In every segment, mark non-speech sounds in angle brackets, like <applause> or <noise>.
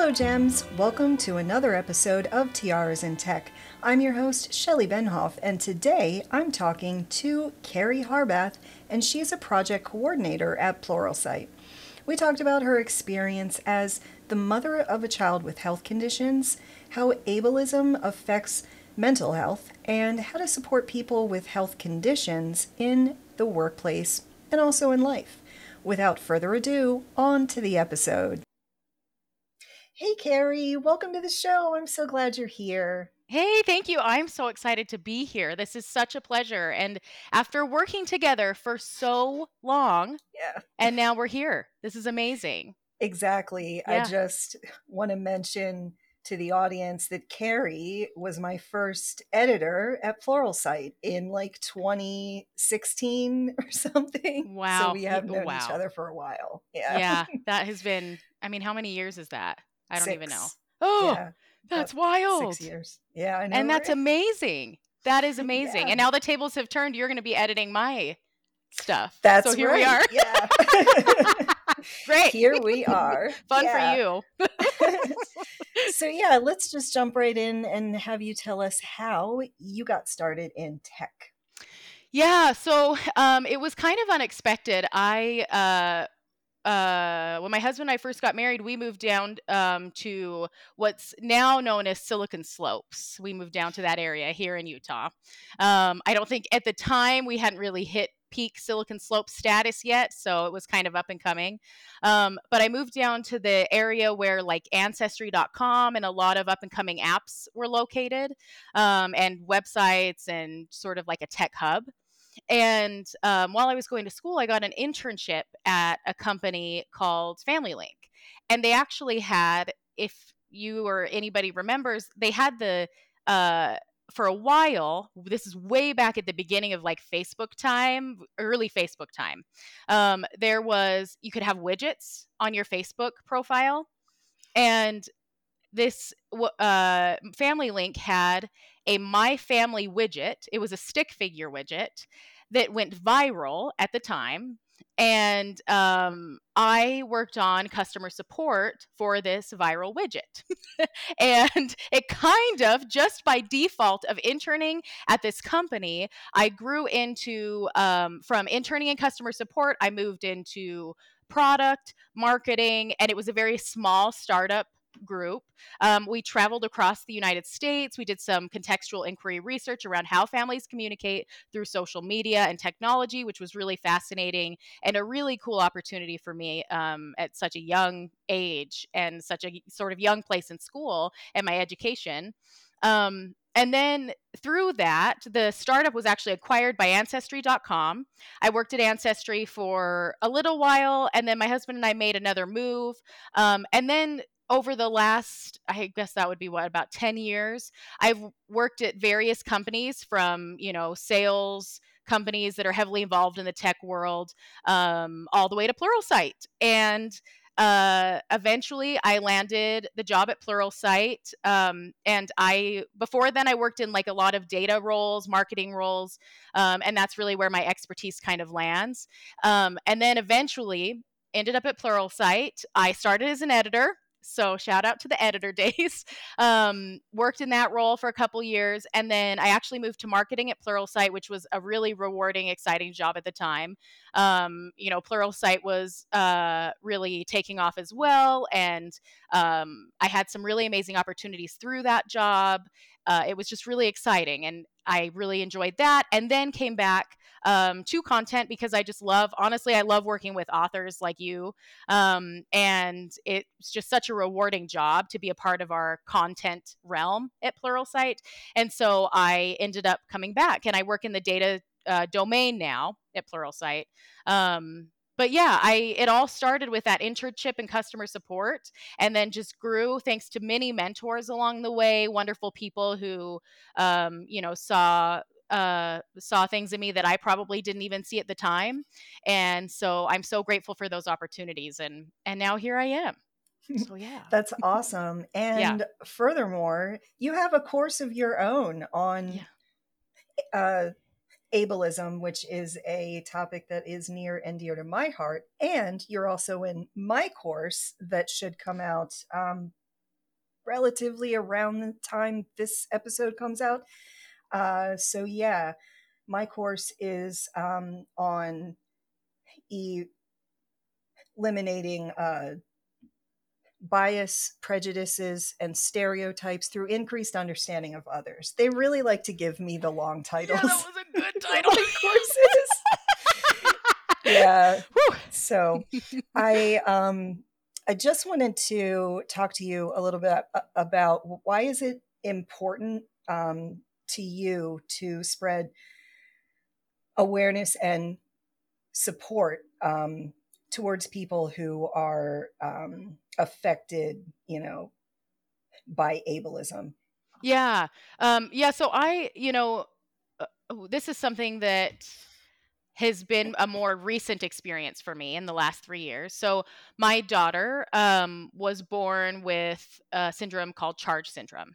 Hello, Gems. Welcome to another episode of Tiaras in Tech. I'm your host, Shelly Benhoff, and today I'm talking to Carrie Harbath, and she's a project coordinator at Pluralsight. We talked about her experience as the mother of a child with health conditions, how ableism affects mental health, and how to support people with health conditions in the workplace and also in life. Without further ado, on to the episode. Hey, Carrie, welcome to the show. I'm so glad you're here. Hey, thank you. I'm so excited to be here. This is such a pleasure. And after working together for so long, Yeah. and now we're here. This is amazing. Exactly. I just want to mention to the audience that Carrie was my first editor at Pluralsight in like 2016 or <laughs> something. Wow. So we have known each other for a while. Yeah. Yeah, <laughs> that has been, I mean, how many years is that? I don't even know. Oh, Yeah. that's wild. Six years. Yeah, I know. And that's right? amazing. That is <laughs> amazing. Yeah. And now the tables have turned. You're going to be editing my stuff. That's so here right. we are. Yeah. <laughs> Great. Here we are. <laughs> Fun Yeah. for you. so yeah, let's just jump right in and have you tell us how you got started in tech. Yeah, so um, it was kind of unexpected. I uh, uh, when my husband and I first got married, we moved down um, to what's now known as Silicon Slopes. We moved down to that area here in Utah. Um, I don't think at the time we hadn't really hit peak Silicon Slope status yet, so it was kind of up and coming. Um, but I moved down to the area where like Ancestry.com and a lot of up and coming apps were located, um, and websites and sort of like a tech hub. And um, while I was going to school, I got an internship at a company called Family Link. And they actually had, if you or anybody remembers, they had the, uh, for a while, this is way back at the beginning of like Facebook time, early Facebook time. Um, there was, you could have widgets on your Facebook profile. And this uh, Family Link had a My Family widget. It was a stick figure widget that went viral at the time. And um, I worked on customer support for this viral widget. <laughs> and it kind of, just by default of interning at this company, I grew into, um, from interning in customer support, I moved into product, marketing, and it was a very small startup group. Um, we traveled across the United States. We did some contextual inquiry research around how families communicate through social media and technology, which was really fascinating and a really cool opportunity for me um, at such a young age and such a sort of young place in school and my education. Um, and then through that, the startup was actually acquired by Ancestry.com. I worked at Ancestry for a little while, and then my husband and I made another move. Um, and then over the last, I guess that would be what, about 10 years, I've worked at various companies from, you know, sales companies that are heavily involved in the tech world, um, all the way to Pluralsight. And uh, eventually I landed the job at Pluralsight. Um, and I, before then, I worked in like a lot of data roles, marketing roles. Um, and that's really where my expertise kind of lands. Um, and then eventually ended up at Pluralsight. I started as an editor. So shout out to the editor <laughs> days. Um, worked in that role for a couple years, and then I actually moved to marketing at Pluralsight, which was a really rewarding, exciting job at the time. Um, you know, Pluralsight was uh, really taking off as well, and um, I had some really amazing opportunities through that job. Uh, it was just really exciting, and I really enjoyed that. And then came back um, to content because I just love, honestly, I love working with authors like you. Um, and it's just such a rewarding job to be a part of our content realm at Pluralsight. And so I ended up coming back and I work in the data uh, domain now at Pluralsight. Um, but yeah, I it all started with that internship and customer support and then just grew thanks to many mentors along the way, wonderful people who um, you know, saw uh, saw things in me that I probably didn't even see at the time, and so I'm so grateful for those opportunities, and and now here I am. <laughs> So yeah, That's <laughs> awesome. And furthermore, you have a course of your own on Yeah. uh, ableism, which is a topic that is near and dear to my heart. And you're also in my course that should come out um, relatively around the time this episode comes out. Uh, so, yeah, my course is um, on eliminating uh, bias, prejudices, and stereotypes through increased understanding of others. They really like to give me the long titles. Yeah, that was a good <laughs> title. courses. <laughs> yeah. Whew. So I um I just wanted to talk to you a little bit about why is it important um, to you to spread awareness and support um, towards people who are um, affected, you know, by ableism. Yeah. Um, yeah. So I, you know, uh, this is something that has been a more recent experience for me in the last three years. So my daughter um, was born with a syndrome called Charge syndrome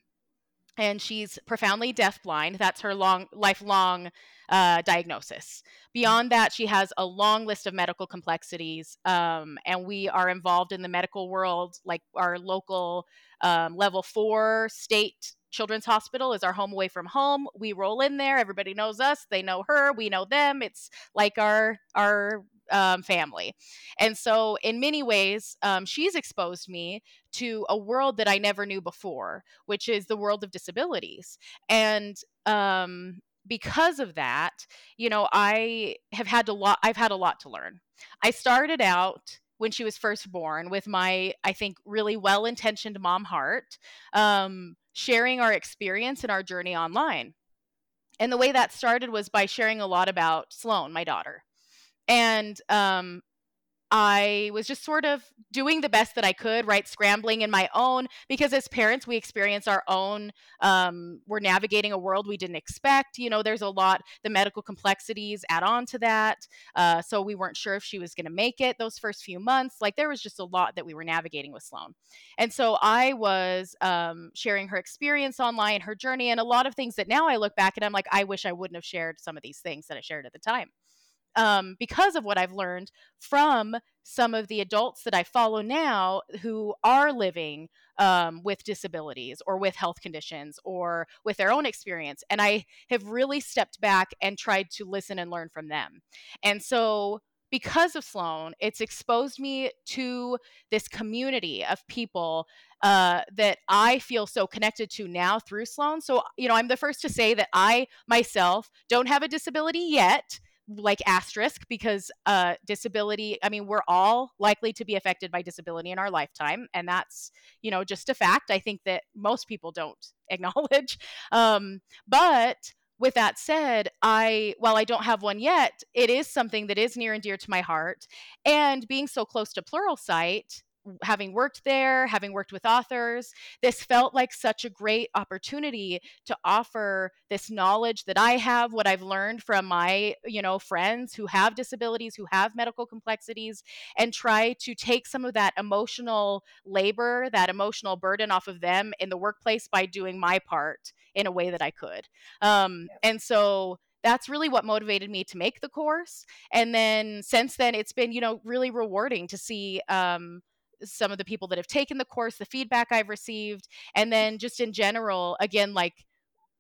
and she's profoundly deafblind. That's her long lifelong uh, diagnosis. Beyond that, she has a long list of medical complexities, um, and we are involved in the medical world. Like our local um, level four state children's hospital is our home away from home. We roll in there. Everybody knows us. They know her. We know them. It's like our our um, family. And so, in many ways, um, she's exposed me to a world that I never knew before, which is the world of disabilities. And um, because of that, you know, I have had a lot. I've had a lot to learn. I started out when she was first born with my, I think, really well-intentioned mom heart, um, sharing our experience and our journey online. And the way that started was by sharing a lot about Sloan, my daughter and um, I was just sort of doing the best that I could, right? Scrambling in my own, because as parents, we experience our own, um, we're navigating a world we didn't expect. You know, there's a lot, the medical complexities add on to that. Uh, so we weren't sure if she was going to make it those first few months. Like there was just a lot that we were navigating with Sloan. And so I was um, sharing her experience online, her journey, and a lot of things that now I look back and I'm like, I wish I wouldn't have shared some of these things that I shared at the time um, because of what I've learned from some of the adults that I follow now who are living um, with disabilities or with health conditions or with their own experience. And I have really stepped back and tried to listen and learn from them. And so, because of Sloan, it's exposed me to this community of people uh, that I feel so connected to now through Sloan. So, you know, I'm the first to say that I myself don't have a disability yet like asterisk because uh disability i mean we're all likely to be affected by disability in our lifetime and that's you know just a fact i think that most people don't <laughs> acknowledge um but with that said i while i don't have one yet it is something that is near and dear to my heart and being so close to pluralsight having worked there, having worked with authors, this felt like such a great opportunity to offer this knowledge that I have, what I've learned from my, you know, friends who have disabilities, who have medical complexities, and try to take some of that emotional labor, that emotional burden off of them in the workplace by doing my part in a way that I could. Um, and so that's really what motivated me to make the course. And then since then, it's been, you know, really rewarding to see um, some of the people that have taken the course, the feedback I've received, and then just in general, again, like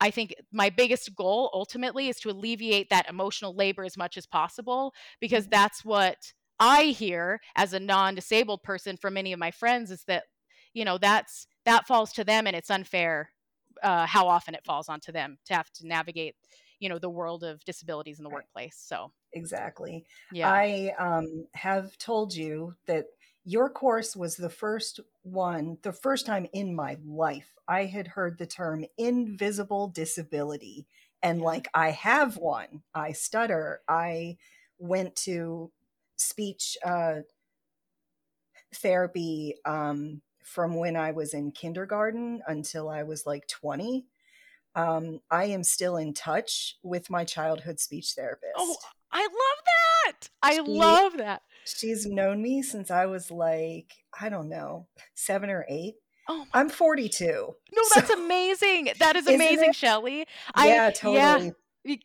I think my biggest goal ultimately is to alleviate that emotional labor as much as possible because mm-hmm. that's what I hear as a non-disabled person from many of my friends is that you know that's that falls to them and it's unfair uh, how often it falls onto them to have to navigate you know the world of disabilities in the right. workplace so exactly yeah i um, have told you that your course was the first one, the first time in my life I had heard the term invisible disability. And like, I have one, I stutter, I went to speech uh, therapy um, from when I was in kindergarten until I was like 20. Um, I am still in touch with my childhood speech therapist. Oh, I love that. I she, love that. She's known me since I was like, I don't know, seven or eight. Oh I'm 42. No, that's so, amazing. That is <laughs> amazing, Shelly. Yeah, totally. Yeah.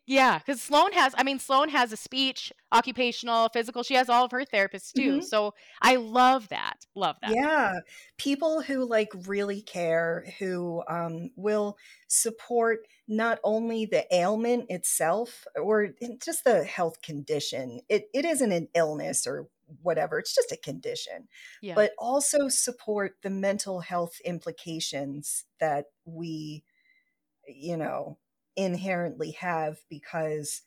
Yeah, because Sloan has, I mean, Sloan has a speech, occupational, physical. She has all of her therapists too. Mm-hmm. So I love that. Love that. Yeah. People who like really care, who um, will support not only the ailment itself or just the health condition. It, it isn't an illness or whatever, it's just a condition, yeah. but also support the mental health implications that we, you know, inherently have because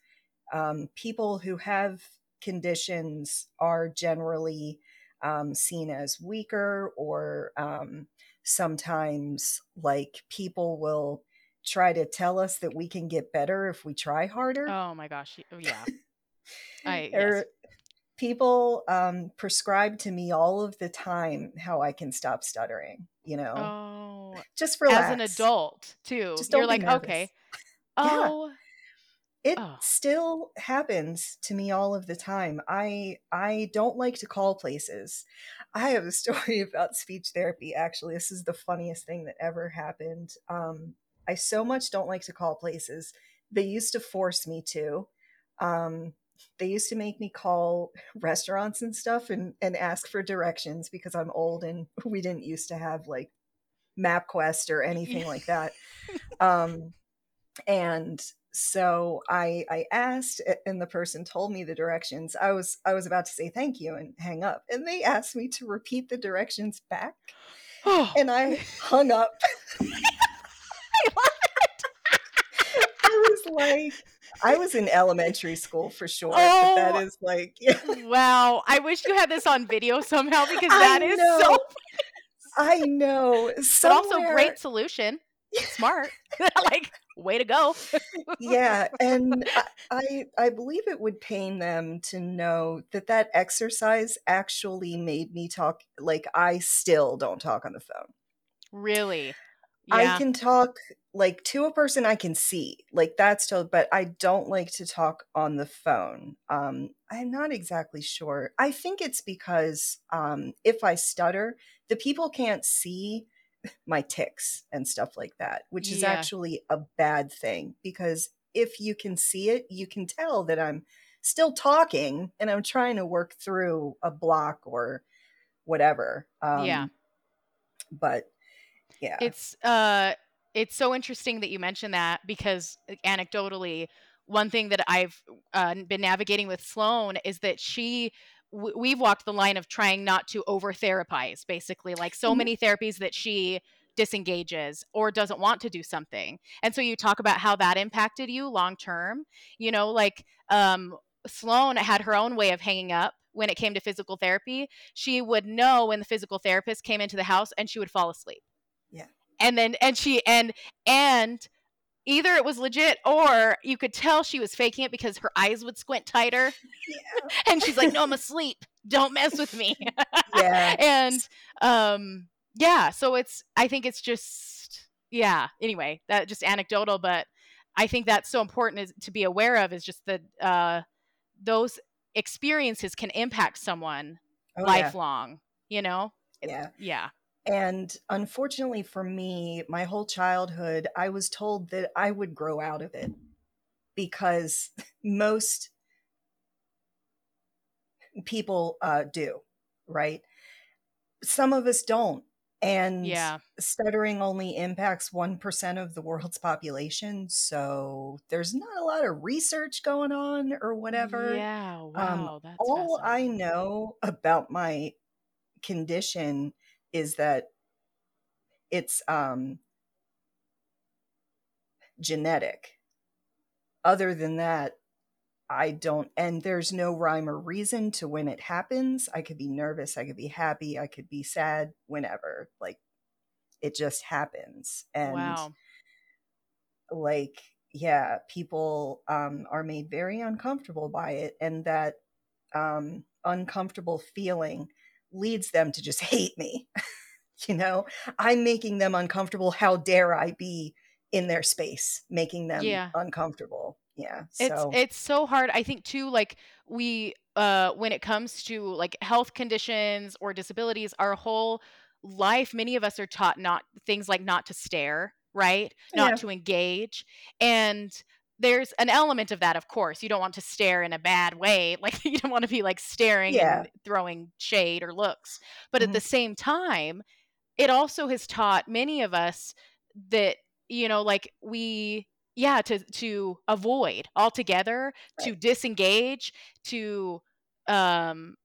um, people who have conditions are generally um, seen as weaker or um, sometimes like people will try to tell us that we can get better if we try harder. Oh my gosh. Oh, yeah. <laughs> I, yes. people um, prescribe to me all of the time how I can stop stuttering, you know? Oh. Just relax. As an adult, too. Just You're like, okay, Oh. Yeah. It oh. still happens to me all of the time. I I don't like to call places. I have a <laughs> story about speech therapy actually. This is the funniest thing that ever happened. Um, I so much don't like to call places. They used to force me to. Um, they used to make me call <laughs> restaurants and stuff and, and ask for directions because I'm old and <laughs> we didn't used to have like MapQuest or anything like that. Um, and so I I asked and the person told me the directions. I was I was about to say thank you and hang up. And they asked me to repeat the directions back. <gasps> and I hung up. <laughs> I was like I was in elementary school for sure. Oh, that is like <laughs> yeah. Wow. I wish you had this on video somehow because that I is know. so <laughs> I know. Somewhere... But also great solution. Smart. like way to go. <laughs> yeah, and I I believe it would pain them to know that that exercise actually made me talk like I still don't talk on the phone. Really? Yeah. I can talk like to a person I can see. Like that's still but I don't like to talk on the phone. Um I'm not exactly sure. I think it's because um if I stutter, the people can't see my ticks and stuff like that, which is yeah. actually a bad thing because if you can see it, you can tell that I'm still talking and I'm trying to work through a block or whatever. Um, yeah. But yeah. It's uh it's so interesting that you mentioned that because anecdotally one thing that I've uh, been navigating with Sloan is that she we've walked the line of trying not to over therapize basically like so mm-hmm. many therapies that she disengages or doesn't want to do something. And so you talk about how that impacted you long term. You know like um sloan had her own way of hanging up when it came to physical therapy. She would know when the physical therapist came into the house and she would fall asleep. Yeah. And then and she and and either it was legit or you could tell she was faking it because her eyes would squint tighter. Yeah. and she's like, "No, I'm asleep. Don't mess with me." yeah. <laughs> and um yeah, so it's I think it's just yeah, anyway, that just anecdotal, but I think that's so important is, to be aware of is just that uh those experiences can impact someone oh, lifelong, yeah. you know? Yeah. Yeah. And unfortunately for me, my whole childhood, I was told that I would grow out of it because <laughs> most people uh, do, right? Some of us don't. And yeah. stuttering only impacts 1% of the world's population. So there's not a lot of research going on or whatever. Yeah. Wow. Um, all I know about my condition is that it's um, genetic. Other than that, I don't, and there's no rhyme or reason to when it happens. I could be nervous, I could be happy, I could be sad, whenever. Like, it just happens. And, wow. like, yeah, people um, are made very uncomfortable by it. And that um, uncomfortable feeling leads them to just hate me. <laughs> you know, I'm making them uncomfortable. How dare I be in their space, making them yeah. uncomfortable? Yeah. So. It's it's so hard. I think too, like we uh when it comes to like health conditions or disabilities, our whole life, many of us are taught not things like not to stare, right? Not yeah. to engage. And there's an element of that, of course. You don't want to stare in a bad way. <laughs> Like you don't want to be like staring Yeah. and throwing shade or looks. But at Mhm. the same time, it also has taught many of us that, you know, like we yeah, to to avoid altogether, to disengage, to um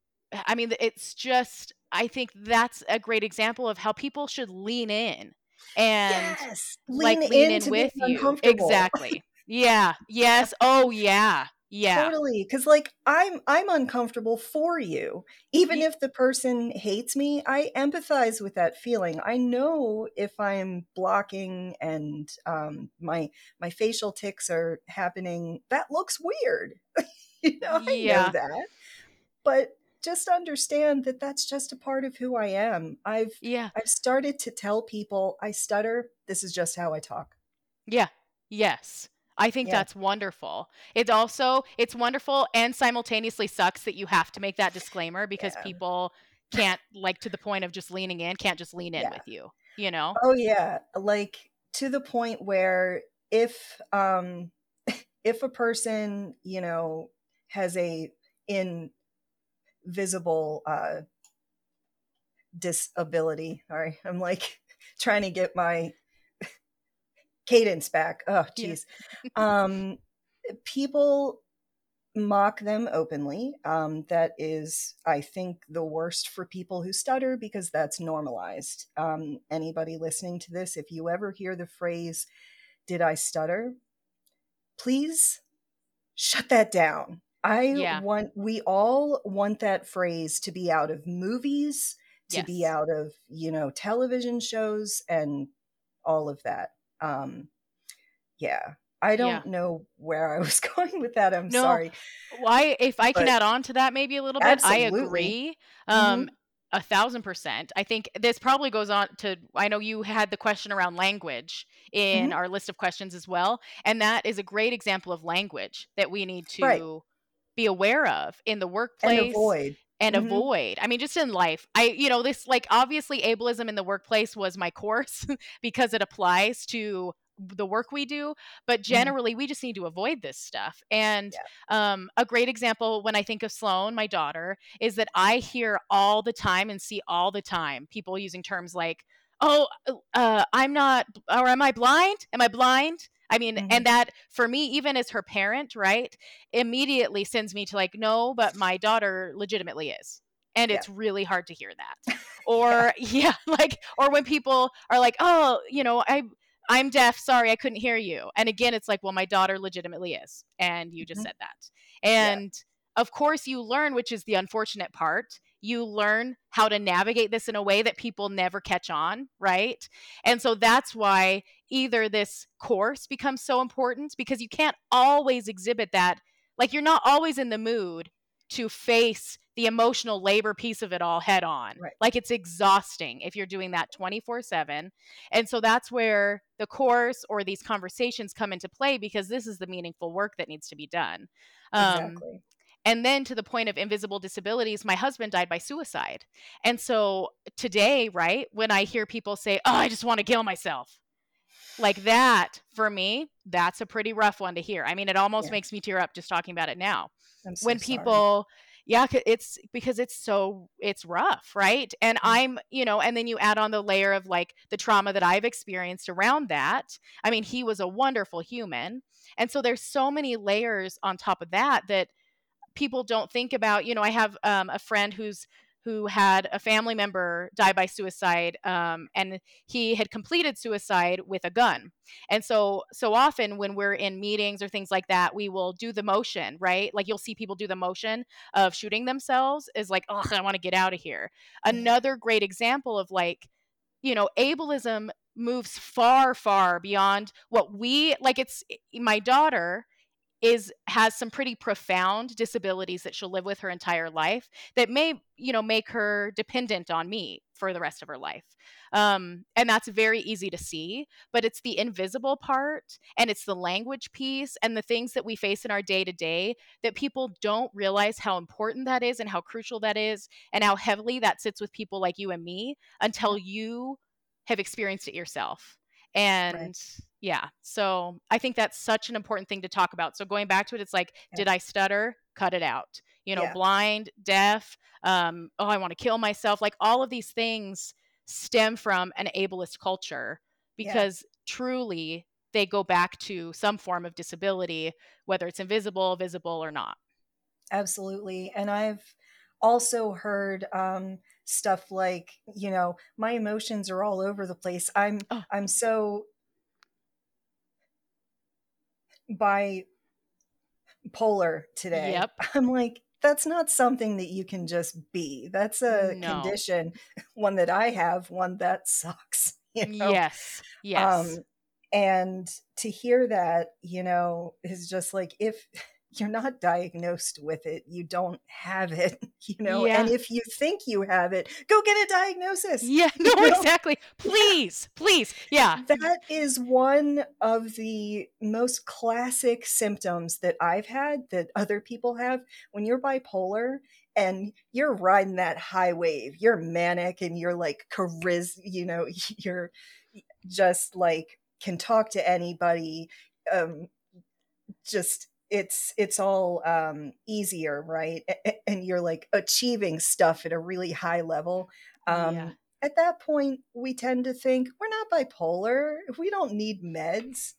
I mean it's just I think that's a great example of how people should lean in and Yes. like Lean lean in being with you. Exactly. Yeah. Yes. Oh yeah. Yeah. Totally, because like I'm I'm uncomfortable for you. Even if the person hates me, I empathize with that feeling. I know if I'm blocking and um, my my facial tics are happening, that looks weird. <laughs> you know, I know that. But just understand that that's just a part of who I am. I've Yeah. I've started to tell people I stutter. This is just how I talk. Yeah. Yes. I think Yeah. that's wonderful. It also it's wonderful and simultaneously sucks that you have to make that disclaimer because Yeah. people can't like to the point of just leaning in, can't just lean in Yeah. with you, you know? Oh yeah, like to the point where if um <laughs> if a person, you know, has a invisible uh disability, sorry, I'm like <laughs> trying to get my cadence back. Oh Yeah. geez. <laughs> Um people mock them openly. Um, that is, I think, the worst for people who stutter because that's normalized. Um, anybody listening to this, if you ever hear the phrase, Did I stutter? Please shut that down. I Yeah. want, we all want that phrase to be out of movies, to be out of, you know, television shows and all of that. Um, yeah. I don't know where I was <laughs> going with that. I'm No. sorry. Why if I can But add on to that maybe a little bit, I absolutely. agree. Mhm. Um a thousand percent. I think this probably goes on to I know you had the question around language in Mhm. our list of questions as well. And that is a great example of language that we need Right. to be aware of in the And workplace avoid. And Mhm. avoid. I mean, just in life. I, you know, this like obviously ableism in the workplace was my <laughs> course because it applies to the work we do, but Mhm. generally we just need to avoid this stuff. And Yeah. um, a great example when I think of Sloan, my daughter, is that I hear all the time and see all the time people using terms like, "Oh, uh, I'm not," or "Am I blind? Am I blind?" I mean, Mhm. and that for me, even as her parent, right, immediately sends me to like, no, but my daughter legitimately is. And Yeah. it's really hard to hear that. <laughs> Or <laughs> yeah, like or when people are like, "Oh, you know, I I'm deaf, sorry, I couldn't hear you." And again, it's like, "Well, my daughter legitimately is." And you just Mhm. said that. Yeah. And of course you learn, which is the unfortunate part, you learn how to navigate this in a way that people never catch on, right? And so that's why either this course becomes so important because you can't always exhibit that like you're not always in the mood to face the emotional labor piece of it all head on. Right. Like it's exhausting if you're doing that 24/7. And so that's where the course or these conversations come into play because this is the meaningful work that needs to be done. Um Exactly. And then to the point of invisible disabilities, my husband died by suicide. And so today, right, when I hear people say, "Oh, I just want to kill myself." Like that, for me, that's a pretty rough one to hear. I mean, it almost Yeah. makes me tear up just talking about it now so when sorry. people yeah it's because it's so it's rough right and Mm. i'm you know and then you add on the layer of like the trauma that i've experienced around that i mean he was a wonderful human and so there's so many layers on top of that that people don't think about you know i have um, a friend who's who had a family member die by suicide um, and he had completed suicide with a gun. And so so often when we're in meetings or things like that we will do the motion right? Like you'll see people do the motion of shooting themselves is like oh i want to get out of here another great example of like you know ableism moves far far beyond what we like it's my daughter is has some pretty profound disabilities that she'll live with her entire life that may you know make her dependent on me for the rest of her life. Um, and that's very easy to see but it's the invisible part and it's the language piece and the things that we face in our day to day that people don't realize how important that is and how crucial that is and how heavily that sits with people like you and me until you have experienced it yourself. And yeah. So I think that's such an important thing to talk about. So going back to it, it's like, yeah. did I stutter? Cut it out. You know, yeah. blind, deaf, um, oh, I want to kill myself. Like all of these things stem from an ableist culture because yeah. truly they go back to some form of disability, whether it's invisible, visible, or not. Absolutely. And I've also heard um, stuff like, you know, my emotions are all over the place. I'm oh. I'm so bipolar today. Yep. <laughs> I'm like, that's not something that you can just be. That's a no. condition, <laughs> one that I have, one that sucks. <laughs> You know? Yes. Yes. Um, and to hear that, you know, is just like if you're not diagnosed with it you don't have it <laughs> you know yeah. and if you think you have it go get a diagnosis yeah <laughs> no you know? exactly <laughs> please please yeah that is one of the most classic symptoms that i've had that other people have when you're bipolar and you're riding that high wave you're manic and you're like chariz you know you're just like can talk to anybody um just it's it's all um, easier, right? And you're like achieving stuff at a really high level. Um, yeah. At that point, we tend to think we're not bipolar. We don't need meds.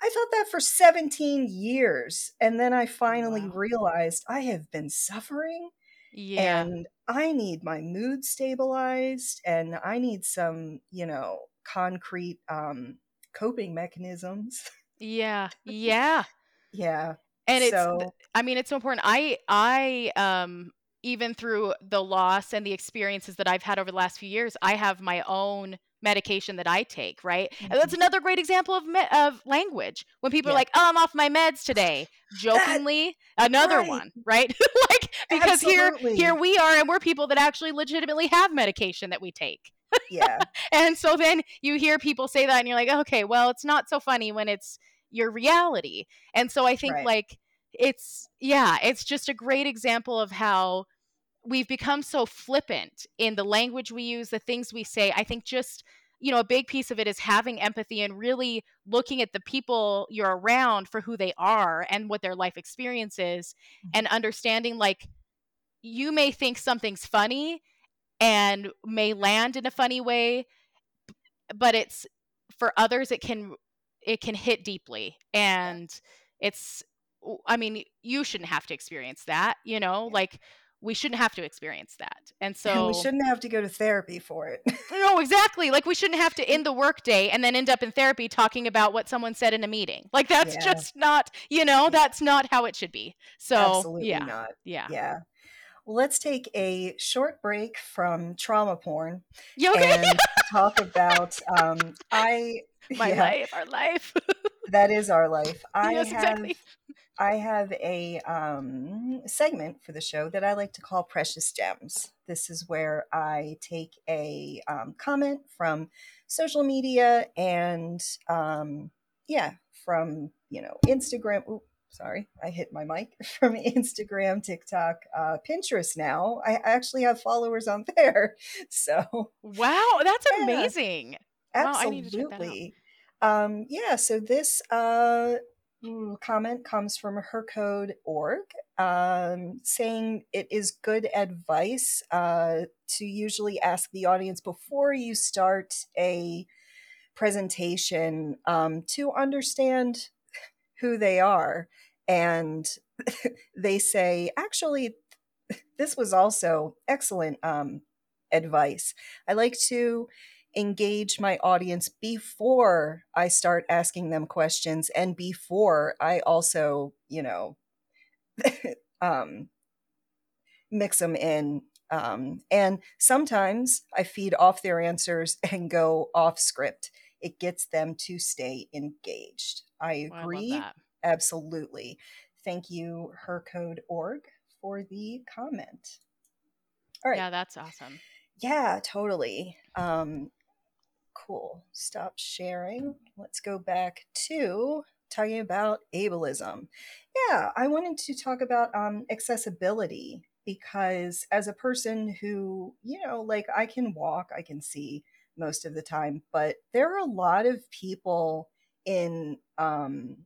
I thought that for 17 years. And then I finally wow. realized I have been suffering. Yeah. And I need my mood stabilized and I need some, you know, concrete um, coping mechanisms. Yeah. <laughs> Yeah. Yeah. And so. it's I mean it's so important. I I um even through the loss and the experiences that I've had over the last few years, I have my own medication that I take, right? Mm-hmm. And that's mm-hmm. another great example of me- of language. When people yeah. are like, "Oh, I'm off my meds today," <laughs> jokingly, that, another right. one, right? <laughs> like because Absolutely. here here we are and we're people that actually legitimately have medication that we take. Yeah. <laughs> and so then you hear people say that and you're like, "Okay, well, it's not so funny when it's your reality. And so I think right. like it's yeah, it's just a great example of how we've become so flippant in the language we use, the things we say. I think just you know, a big piece of it is having empathy and really looking at the people you're around for who they are and what their life experience is mm-hmm. and understanding like you may think something's funny and may land in a funny way but it's for others it can it can hit deeply and it's i mean you shouldn't have to experience that you know like we shouldn't have to experience that and <laughs> so and we shouldn't have to go to therapy for it. <laughs> No exactly like we shouldn't have to end the workday and then end up in therapy talking about what someone said in a meeting like that's yeah. just not you know that's not how it should be so Absolutely yeah not. yeah. Yeah let's take a short break from trauma porn okay. and <laughs> talk about um, I <laughs> my yeah. life, our life. <laughs> that is our life. I yes, have exactly. I have a um, segment for the show that I like to call Precious Gems. This is where I take a um, comment from social media and um, yeah, from you know Instagram. Ooh, sorry, I hit my mic <laughs> from Instagram, TikTok, uh, Pinterest. Now I actually have followers on <laughs> there. So wow, that's yeah. amazing. Absolutely. Wow, um, yeah, so this uh, comment comes from her code org um, saying it is good advice uh, to usually ask the audience before you start a presentation um, to understand who they are. And <laughs> they say, actually, this was also excellent um, advice. I like to engage my audience before I start asking them questions and before I also, you know, <laughs> um, mix them in. Um, and sometimes I feed off their answers and go off script. It gets them to stay engaged. I agree. I Absolutely. Thank you, hercode.org, for the comment. All right. Yeah, that's awesome. Yeah, totally. Um, cool. Stop sharing. Let's go back to talking about ableism. Yeah, I wanted to talk about um, accessibility because as a person who, you know, like I can walk, I can see most of the time, but there are a lot of people in um,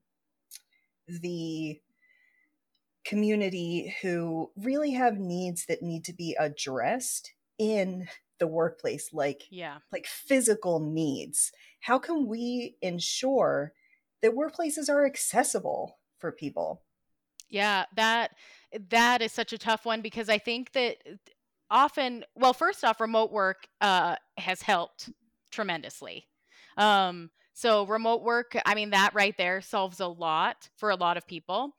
the community who really have needs that need to be addressed in the workplace like yeah. like physical needs. How can we ensure that workplaces are accessible for people? Yeah that that is such a tough one because i think that often well first off remote work uh, has helped tremendously. Um, so remote work i mean that right there solves a lot for a lot of people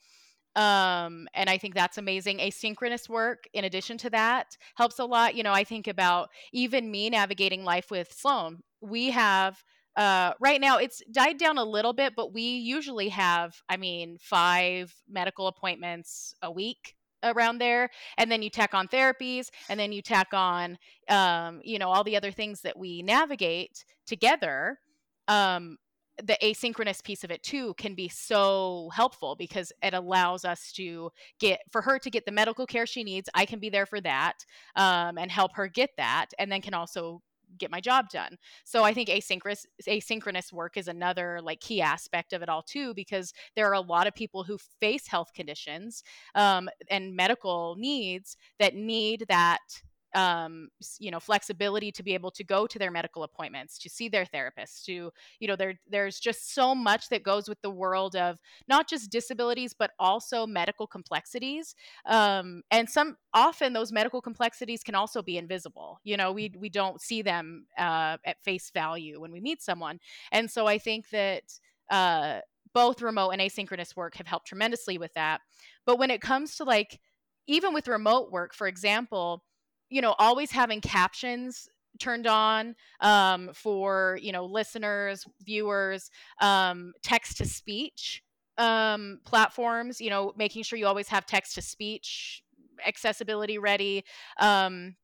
um, and I think that's amazing. Asynchronous work, in addition to that, helps a lot. You know, I think about even me navigating life with Sloan. We have uh, right now it's died down a little bit, but we usually have, I mean, five medical appointments a week around there and then you tack on therapies and then you tack on um, you know all the other things that we navigate together um, the asynchronous piece of it too can be so helpful because it allows us to get for her to get the medical care she needs i can be there for that um, and help her get that and then can also get my job done. So i think asynchronous asynchronous work is another like key aspect of it all too because there are a lot of people who face health conditions um, and medical needs that need that um, you know flexibility to be able to go to their medical appointments to see their therapists to you know there there's just so much that goes with the world of not just disabilities but also medical complexities. Um, and some often those medical complexities can also be invisible. You know we we don't see them uh, at face value when we meet someone. And so i think that uh, both remote and asynchronous work have helped tremendously with that. But when it comes to like even with remote work for example you know, always having captions turned on um, for you know listeners, viewers, um, text to speech um, platforms. You know, making sure you always have text to speech accessibility ready. Um,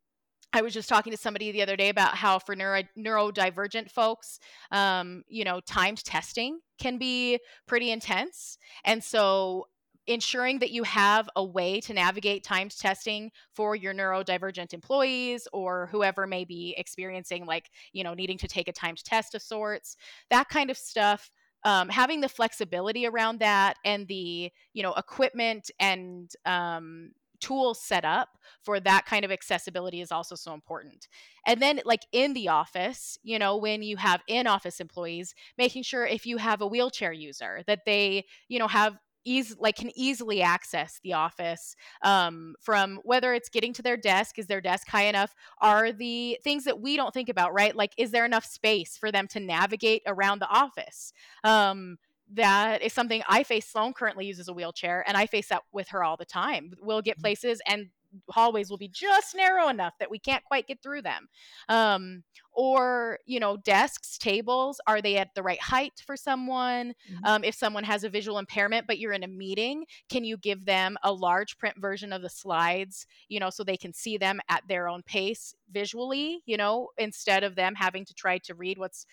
I was just talking to somebody the other day about how for neuro, neurodivergent folks, um, you know, timed testing can be pretty intense. And so ensuring that you have a way to navigate timed testing for your neurodivergent employees or whoever may be experiencing like you know needing to take a timed test of sorts that kind of stuff um, having the flexibility around that and the you know equipment and um, tools set up for that kind of accessibility is also so important. And then, like in the office, you know, when you have in office employees, making sure if you have a wheelchair user that they, you know, have easy like can easily access the office um, from whether it's getting to their desk is their desk high enough are the things that we don't think about right like is there enough space for them to navigate around the office um, that is something I face. Sloan currently uses a wheelchair, and I face that with her all the time. We'll get mm-hmm. places, and hallways will be just narrow enough that we can't quite get through them. Um, or, you know, desks, tables, are they at the right height for someone? Mm-hmm. Um, if someone has a visual impairment, but you're in a meeting, can you give them a large print version of the slides, you know, so they can see them at their own pace visually, you know, instead of them having to try to read what's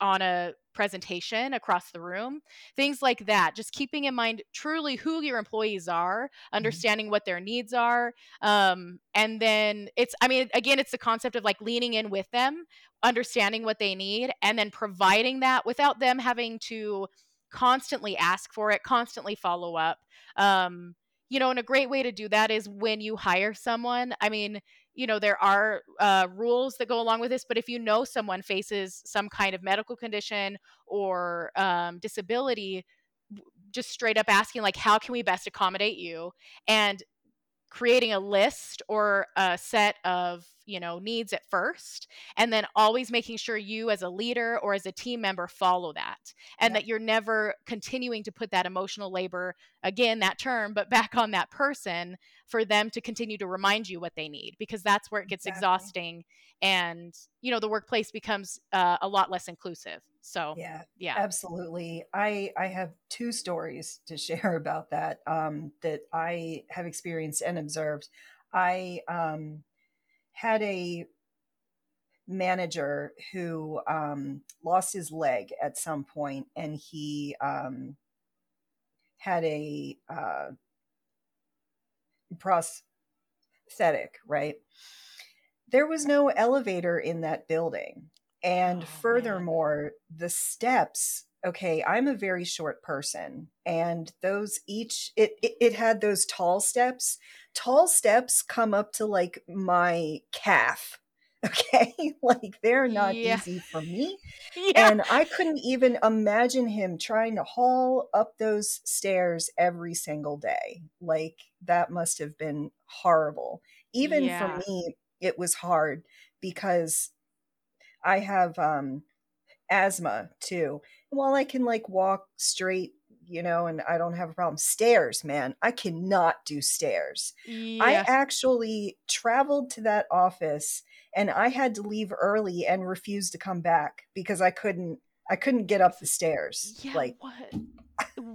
on a presentation across the room things like that just keeping in mind truly who your employees are mm-hmm. understanding mm-hmm. what their needs are um, and then it's i mean again it's the concept of like leaning in with them understanding what they need and then providing that without them having to constantly ask for it constantly follow up um, you know and a great way to do that is when you hire someone i mean you know there are uh, rules that go along with this but if you know someone faces some kind of medical condition or um, disability just straight up asking like how can we best accommodate you? And creating a list or a set of you know needs at first and then always making sure you as a leader or as a team member follow that and yeah. that you're never continuing to put that emotional labor again that term but back on that person for them to continue to remind you what they need because that's where it gets exactly. exhausting and you know the workplace becomes uh, a lot less inclusive so yeah yeah. absolutely. I i have two stories to <laughs> share about that um that i have experienced and observed. I um had a manager who um lost his leg at some point and he um had a uh prosthetic right? There was no elevator in that building and oh, furthermore, man. the steps okay, I'm a very short person, and those each it, it it had those tall steps. Tall steps come up to like my calf. <laughs> Okay, like they're not Yeah. easy for me. <laughs> Yeah. And I couldn't even imagine him trying to haul up those stairs every single day. Like that must have been horrible. Even Yeah. for me, it was hard because I have um asthma too. While I can like walk straight, you know, and I don't have a problem, stairs, man, I cannot do stairs. I actually traveled to that office and I had to leave early and refuse to come back because I couldn't I couldn't get up the stairs. Yeah, Like what?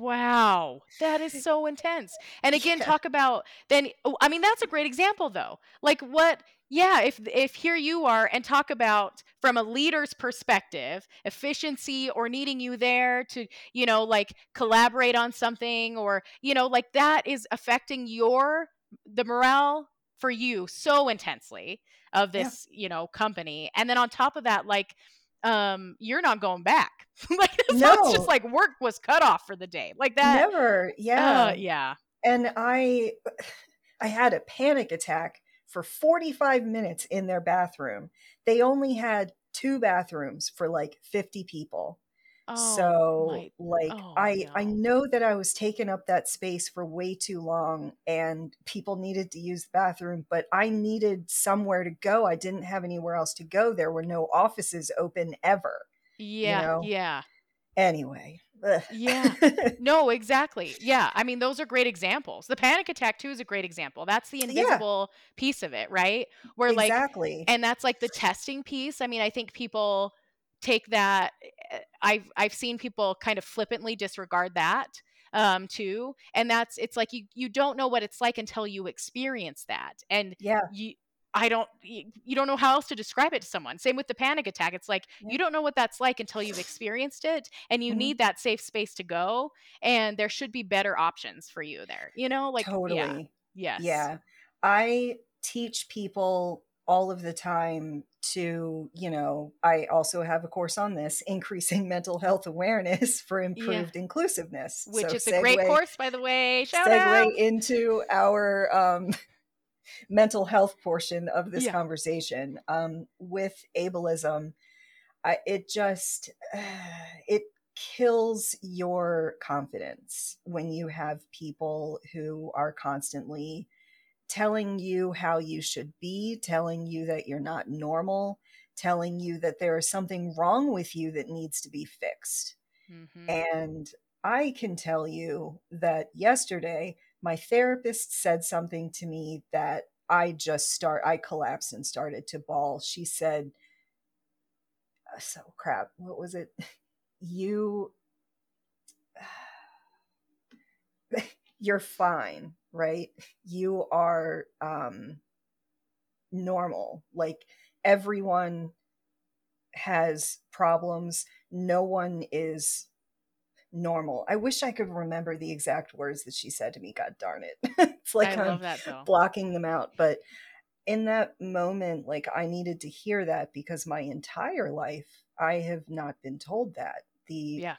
Wow, that is <laughs> so intense. And again, Yeah. talk about then oh, I mean that's a great example though. Like what yeah, if if here you are and talk about from a leader's perspective, efficiency or needing you there to, you know, like collaborate on something or, you know, like that is affecting your the morale for you so intensely of Yeah. this, you know, company. And then on top of that like um you're not going back <laughs> like so it's just like work was cut off for the day like that Never. uh Yeah. yeah And I I had a panic attack for 45 minutes in their bathroom. They only had two bathrooms for like 50 people. Oh So my like oh I I know that I was taking up that space for way too long and people needed to use the bathroom, but I needed somewhere to go. I didn't have anywhere else to go. There were no offices open ever, you yeah know. yeah Anyway. ugh. yeah <laughs> no exactly yeah i mean those are great examples the panic attack too is a great example that's the yeah, invisible piece of it right where like exactly. and that's like the testing piece i mean i think people take that eh, i've i've seen people kind of flippantly disregard that um too and that's it's like you you don't know what it's like until you experience that and Yeah, you i don't you, don't know how else to describe it to someone same with the panic attack it's like yeah. you don't know what that's like until you've experienced it and you mhm. need that safe space to go and there should be better options for you there you know like yeah Totally. yes Yeah. I teach people all of the time to, you know, I also have a course on this, increasing <laughs> mental health awareness for yeah. improved inclusiveness. which So is a great course by the way. Shout out. segue into our um <laughs> mental health portion of this yeah. conversation um with ableism. I, it just <sighs> it kills your confidence when you have people who are constantly telling you how you should be telling you that you're not normal telling you that there is something wrong with you that needs to be fixed. Hmm and i can tell you that yesterday my therapist said something to me that i just start i collapsed and started to bawl. She said uh, so crap what was it? <laughs> You <sighs> you're fine right? You are um normal. Like everyone has problems. No one is normal. I wish i could remember the exact words that she said to me god darn it. <laughs> It's like i i'm love that though. blocking them out. But in that moment like i needed to hear that because my entire life i have not been told that. The yeah.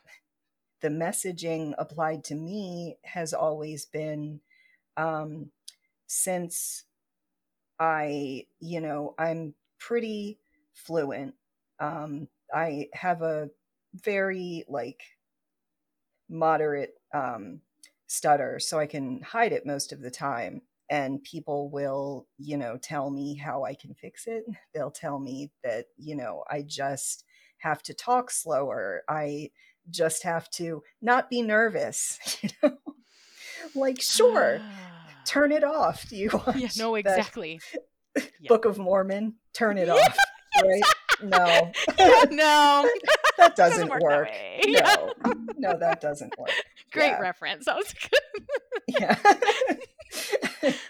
the messaging applied to me has always been um since i you know i'm pretty fluent. Um i have a very like moderate um stutter so i can hide it most of the time and people will you know tell me how i can fix it. <laughs> They'll tell me that you know i just have to talk slower. I just have to not be nervous <laughs> you know like sure ah. turn it off do you watch <laughs> yeah no exactly. <laughs> Yeah. Book of mormon turn it yeah off <laughs> right? No. no. That doesn't doesn't work work. yeah no. No that doesn't work. Great reference. That was good. Yeah.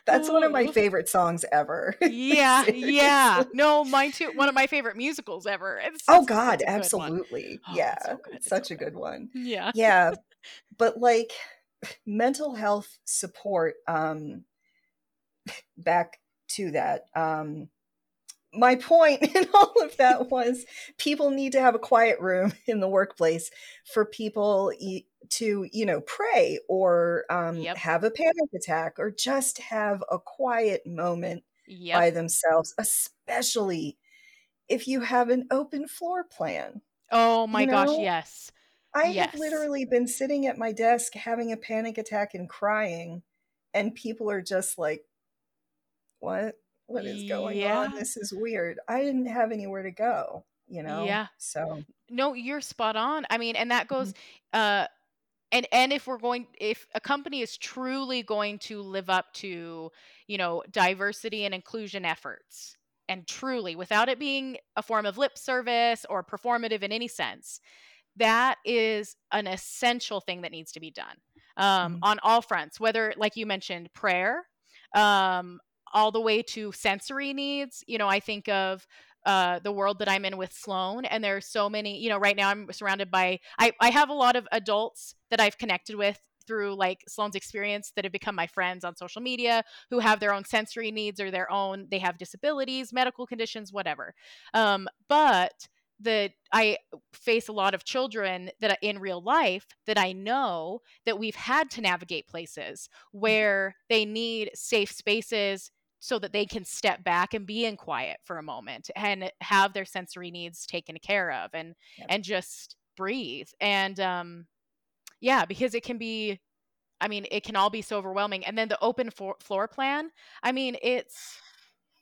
That's one of my oh, favorite songs ever. Yeah yeah. No mine too. One of my favorite musicals ever. It's oh it's god it's a good absolutely. Oh yeah it's so it's it's so such a good. good one. Yeah. Yeah but like mental health support um <laughs> back to that um my point <laughs> in all of that was people need to have a quiet room <laughs> in the workplace for people to you know pray or um, yep. have a panic attack or just have a quiet moment yep. by themselves especially if you have an open floor plan oh my you know? gosh yes i yes. have literally been sitting at my desk having a panic attack and crying and people are just like what what is going yeah. on? This is weird. I didn't have anywhere to go, you know? Yeah. So no, you're spot on. I mean, and that goes mm-hmm. uh and and if we're going if a company is truly going to live up to, you know, diversity and inclusion efforts and truly without it being a form of lip service or performative in any sense, that is an essential thing that needs to be done. Um, mm-hmm. on all fronts, whether like you mentioned, prayer, um, all the way to sensory needs. You know, I think of uh, the world that I'm in with Sloan, and there are so many. You know, right now I'm surrounded by. I I have a lot of adults that I've connected with through like Sloan's experience that have become my friends on social media who have their own sensory needs or their own they have disabilities, medical conditions, whatever. Um, but that I face a lot of children that in real life that I know that we've had to navigate places mm-hmm. where they need safe spaces so that they can step back and be in quiet for a moment and have their sensory needs taken care of and yep. and just breathe and um yeah because it can be i mean it can all be so overwhelming and then the open for- floor plan i mean it's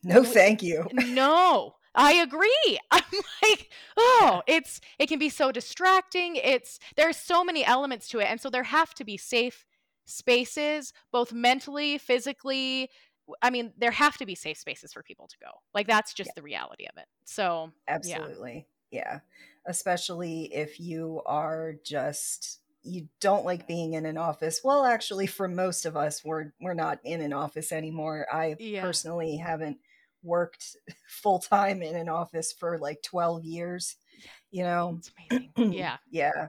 no thank you no I agree. <laughs> I'm like, oh, it's it can be so distracting. It's there's so many elements to it. And so there have to be safe spaces, both mentally, physically, I mean, there have to be safe spaces for people to go. Like that's just yeah. the reality of it. So absolutely, yeah. yeah. Especially if you are just you don't like being in an office. Well, actually, for most of us, we're we're not in an office anymore. I yeah. personally haven't worked <laughs> full time in an office for like twelve years. You know, it's amazing. <clears throat> yeah, yeah.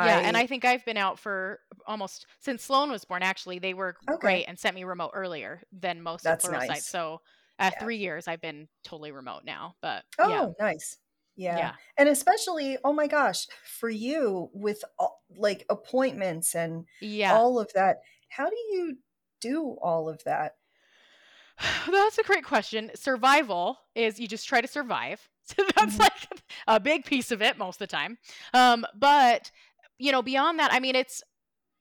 Yeah, I, and I think I've been out for almost since Sloan was born. Actually, they were okay. great and sent me remote earlier than most That's of Pluralsight. Nice. So, at yeah. three years, I've been totally remote now. But oh, yeah. nice. Yeah. yeah. And especially, oh my gosh, for you with all, like appointments and yeah. all of that, how do you do all of that? <laughs> That's a great question. Survival is you just try to survive. <laughs> So that's mm-hmm. like a big piece of it most of the time. Um, but you know, beyond that, I mean, it's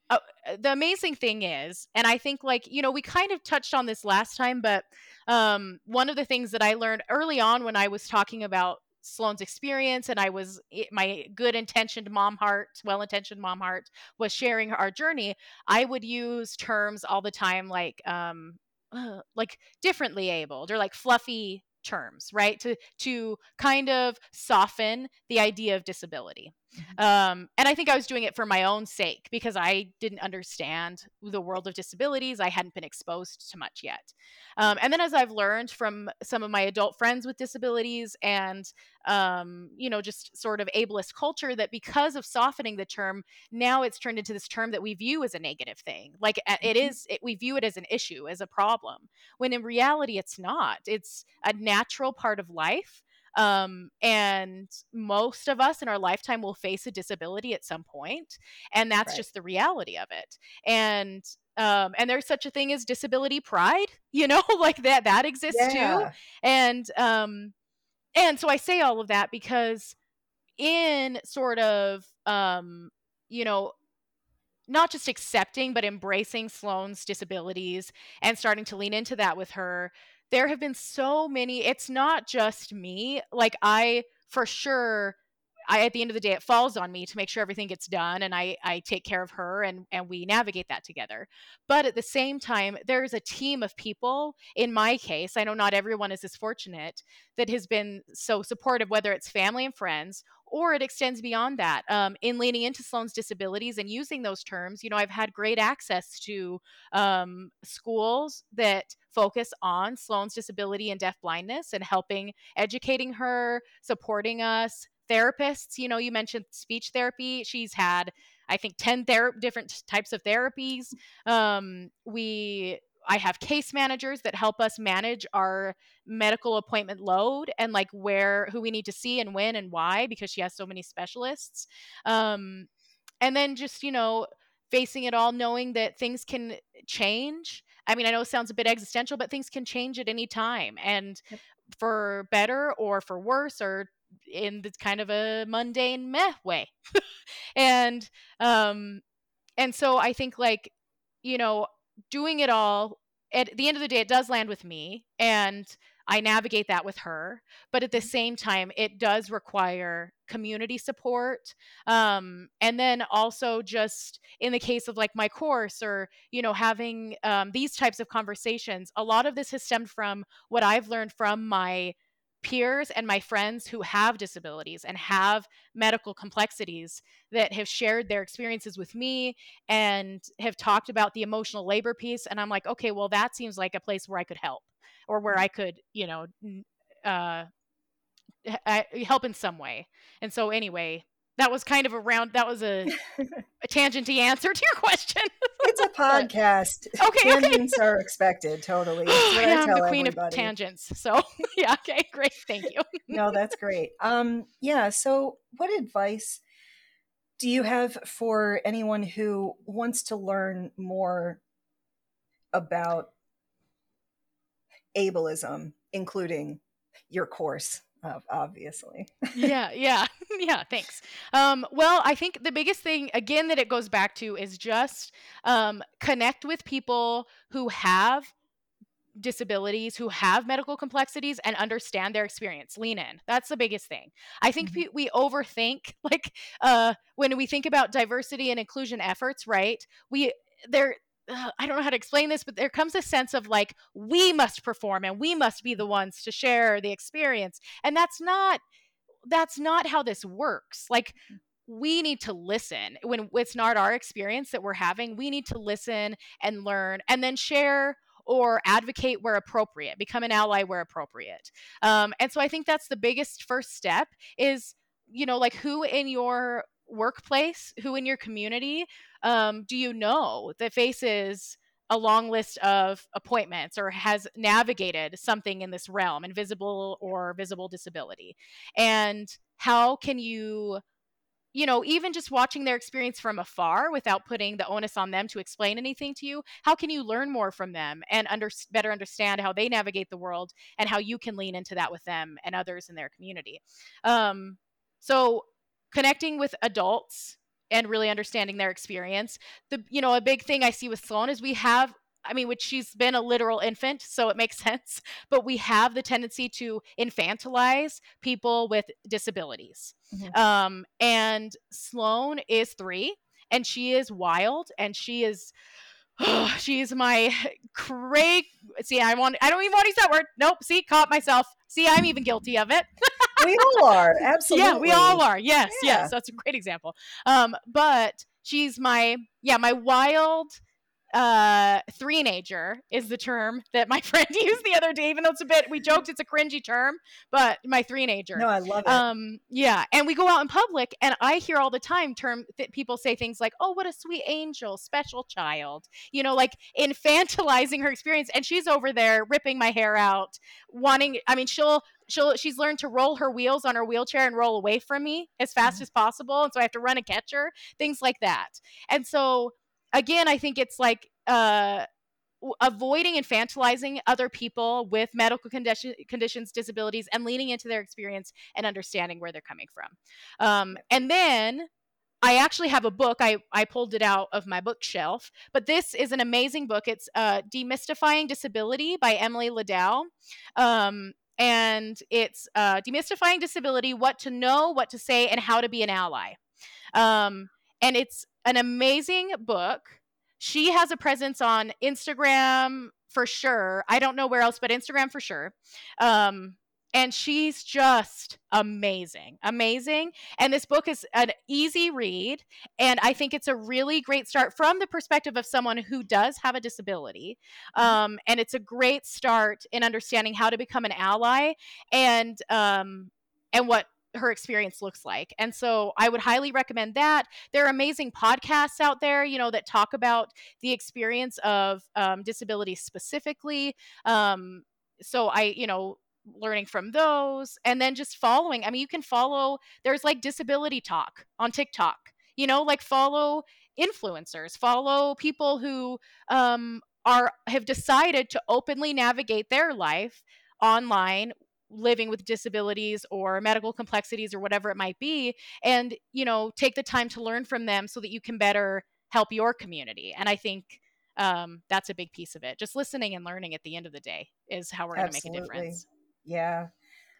uh, the amazing thing is, and I think like, you know, we kind of touched on this last time, but um, one of the things that I learned early on when I was talking about Sloan's experience and I was my good intentioned mom heart, well intentioned mom heart was sharing our journey, I would use terms all the time like um uh, like differently abled or like fluffy terms, right? To to kind of soften the idea of disability. Mm-hmm. Um, and I think I was doing it for my own sake because I didn't understand the world of disabilities. I hadn't been exposed to much yet. Um, and then as I've learned from some of my adult friends with disabilities and, um, you know, just sort of ableist culture, that because of softening the term, now it's turned into this term that we view as a negative thing. Like it mm-hmm. it, we view it as an issue, as a problem, when in reality, it's not. It's a natural part of life um, and most of us in our lifetime will face a disability at some point, and that's right. just the reality of it. And um, and there's such a thing as disability pride, <laughs> you know, like that that exists yeah. too. And um, and so I say all of that because in sort of um, you know not just accepting but embracing Sloan's disabilities and starting to lean into that with her there have been so many it's not just me like i for sure I at the end of the day it falls on me to make sure everything gets done and I I take care of her and and we navigate that together. But at the same time there's a team of people in my case, I know not everyone is as fortunate that has been so supportive whether it's family and friends or it extends beyond that um, in leaning into Sloan's disabilities and using those terms. You know, I've had great access to um, schools that focus on Sloan's disability and deaf blindness and helping educating her, supporting us, therapists. You know, you mentioned speech therapy. She's had, I think, 10 ther- different types of therapies. Um, we I have case managers that help us manage our medical appointment load and like where who we need to see and when and why because she has so many specialists. Um, and then just you know facing it all, knowing that things can change. I mean, I know it sounds a bit existential, but things can change at any time, and yep. for better or for worse or in this kind of a mundane meh way. <laughs> and um and so I think like you know doing it all at the end of the day it does land with me and I navigate that with her. But at the mm-hmm. same time, it does require community support. Um, and then also just in the case of like my course or, you know, having um, these types of conversations, a lot of this has stemmed from what I've learned from my peers and my friends who have disabilities and have medical complexities that have shared their experiences with me and have talked about the emotional labor piece and i'm like okay well that seems like a place where i could help or where I could, you know, uh, help in some way. And so, anyway, that was kind of a round. That was a, a tangenty answer to your question. <laughs> it's a <laughs> podcast. okay, tangents okay. are expected. Totally. yeah, I'm the queen everybody. of tangents. So <laughs> yeah, okay, great. Thank you. no, that's great. Um, yeah. So, what advice do you have for anyone who wants to learn more about ableism, including your course obviously. yeah, <laughs> yeah, <laughs> yeah. Thanks. Um, well, I think the biggest thing, again, that it goes back to is just um, connect with people who have disabilities, who have medical complexities, and understand their experience. Lean in. That's the biggest thing. I think mm-hmm. we, we overthink, <laughs> like uh, when we think about diversity and inclusion efforts, right? We there I don't know how to explain this, but there comes a sense of like, we must perform and we must be the ones to share the experience. And that's not, that's not how this works. Like, mm. we need to listen when it's not our experience that we're having. We need to listen and learn and then share or advocate where appropriate, become an ally where appropriate. Um, and so I think that's the biggest first step is, you know, like who in your workplace, who in your community um, do you know that faces a long list of appointments or has navigated something in this realm, invisible or visible disability? And how can you you know, even just watching their experience from afar without putting the onus on them to explain anything to you, how can you learn more from them and under, better understand how they navigate the world and how you can lean into that with them and others in their community? Um, so, connecting with adults and really understanding their experience. The you know a big thing I see with Sloan is we have I mean, which she's been a literal infant, so it makes <laughs> sense. But we have the tendency to infantilize people with disabilities. Mm-hmm. Um, and Sloan is three, and she is wild, and she is. <sighs> Oh, she's my <laughs> cray. See, I want. I don't even want to use that word. Nope. See, caught myself. See, I'm even guilty of it. <laughs> we all are. Absolutely. <laughs> Yeah, we all are. Yes, yeah. yes. That's a great example. Um, but she's my yeah, my wild uh three-nager is the term that my <laughs> friend used the other day even though it's a bit we joked it's a cringy term but my three-nager no i love it um yeah and we go out in public and i hear all the time term that people say things like oh what a sweet angel special child you know like infantilizing her experience and she's over there ripping my hair out wanting i mean she'll she'll she's learned to roll her wheels on her wheelchair and roll away from me as fast mm-hmm. as possible and so i have to run and catch her things like that and so again, I think it's like uh, avoiding infantilizing other people with medical condition, conditions, disabilities, and leaning into their experience and understanding where they're coming from. Um, and then I actually have a book. I, I pulled it out of my bookshelf, but this is an amazing book. It's uh, Demystifying Disability by Emily Ladau. Um, and it's uh, Demystifying Disability What to Know, What to Say, and How to Be an Ally. Um, and it's an amazing book. She has a presence on Instagram for sure. I don't know where else, but Instagram for sure. Um, and she's just amazing amazing and this book is an easy read and i think it's a really great start from the perspective of someone who does have a disability mm-hmm. um, and it's a great start in understanding how to become an ally and um, and what her experience looks like. And so I would highly recommend that. There are amazing podcasts out there, you know, that talk about the experience of um, disability specifically. Um, so I, you know, learning from those and then just following. I mean, you can follow, there's like disability talk on TikTok, you know, like follow influencers, follow people who um, are have decided to openly navigate their life online living with disabilities or medical complexities or whatever it might be and you know take the time to learn from them so that you can better help your community and i think um, that's a big piece of it just listening and learning at the end of the day is how we're going to make a difference yeah.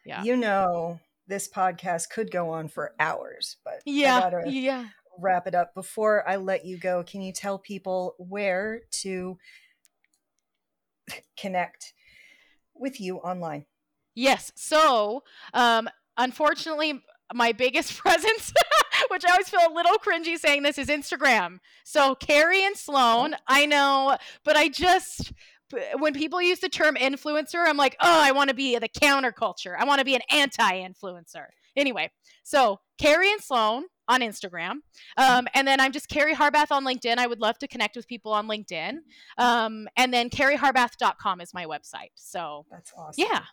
Yeah. You know this podcast could go on for hours but yeah gotta yeah. wrap it up. Before i let you go can you tell people where to connect with you online? Yes. So, um, unfortunately, my biggest <laughs> presence, which I always feel a little cringy saying this, is Instagram. So, Carrie and Sloan, I know, but I just, when people use the term influencer, I'm like, oh, I want to be the counterculture. I want to be an anti influencer. Anyway, so Carrie and Sloan on Instagram. Um, and then I'm just Carrie Harbath on LinkedIn. I would love to connect with people on LinkedIn. Um, and then carrieharbath.com is my website. So that's awesome. Yeah.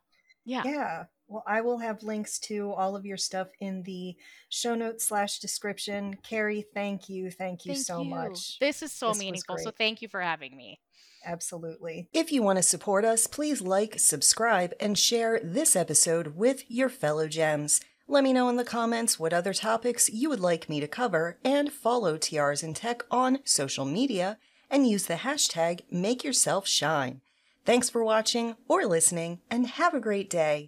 Yeah. Yeah. Well, I will have links to all of your stuff in the show notes slash description. Carrie, thank you. Thank you thank so you. much. This is so this meaningful. So thank you for having me. Absolutely. If you want to support us, please like, subscribe, and share this episode with your fellow gems. Let me know in the comments what other topics you would like me to cover, and follow Tiaras in Tech on social media and use the hashtag MakeYourselfShine. Thanks for watching or listening, and have a great day.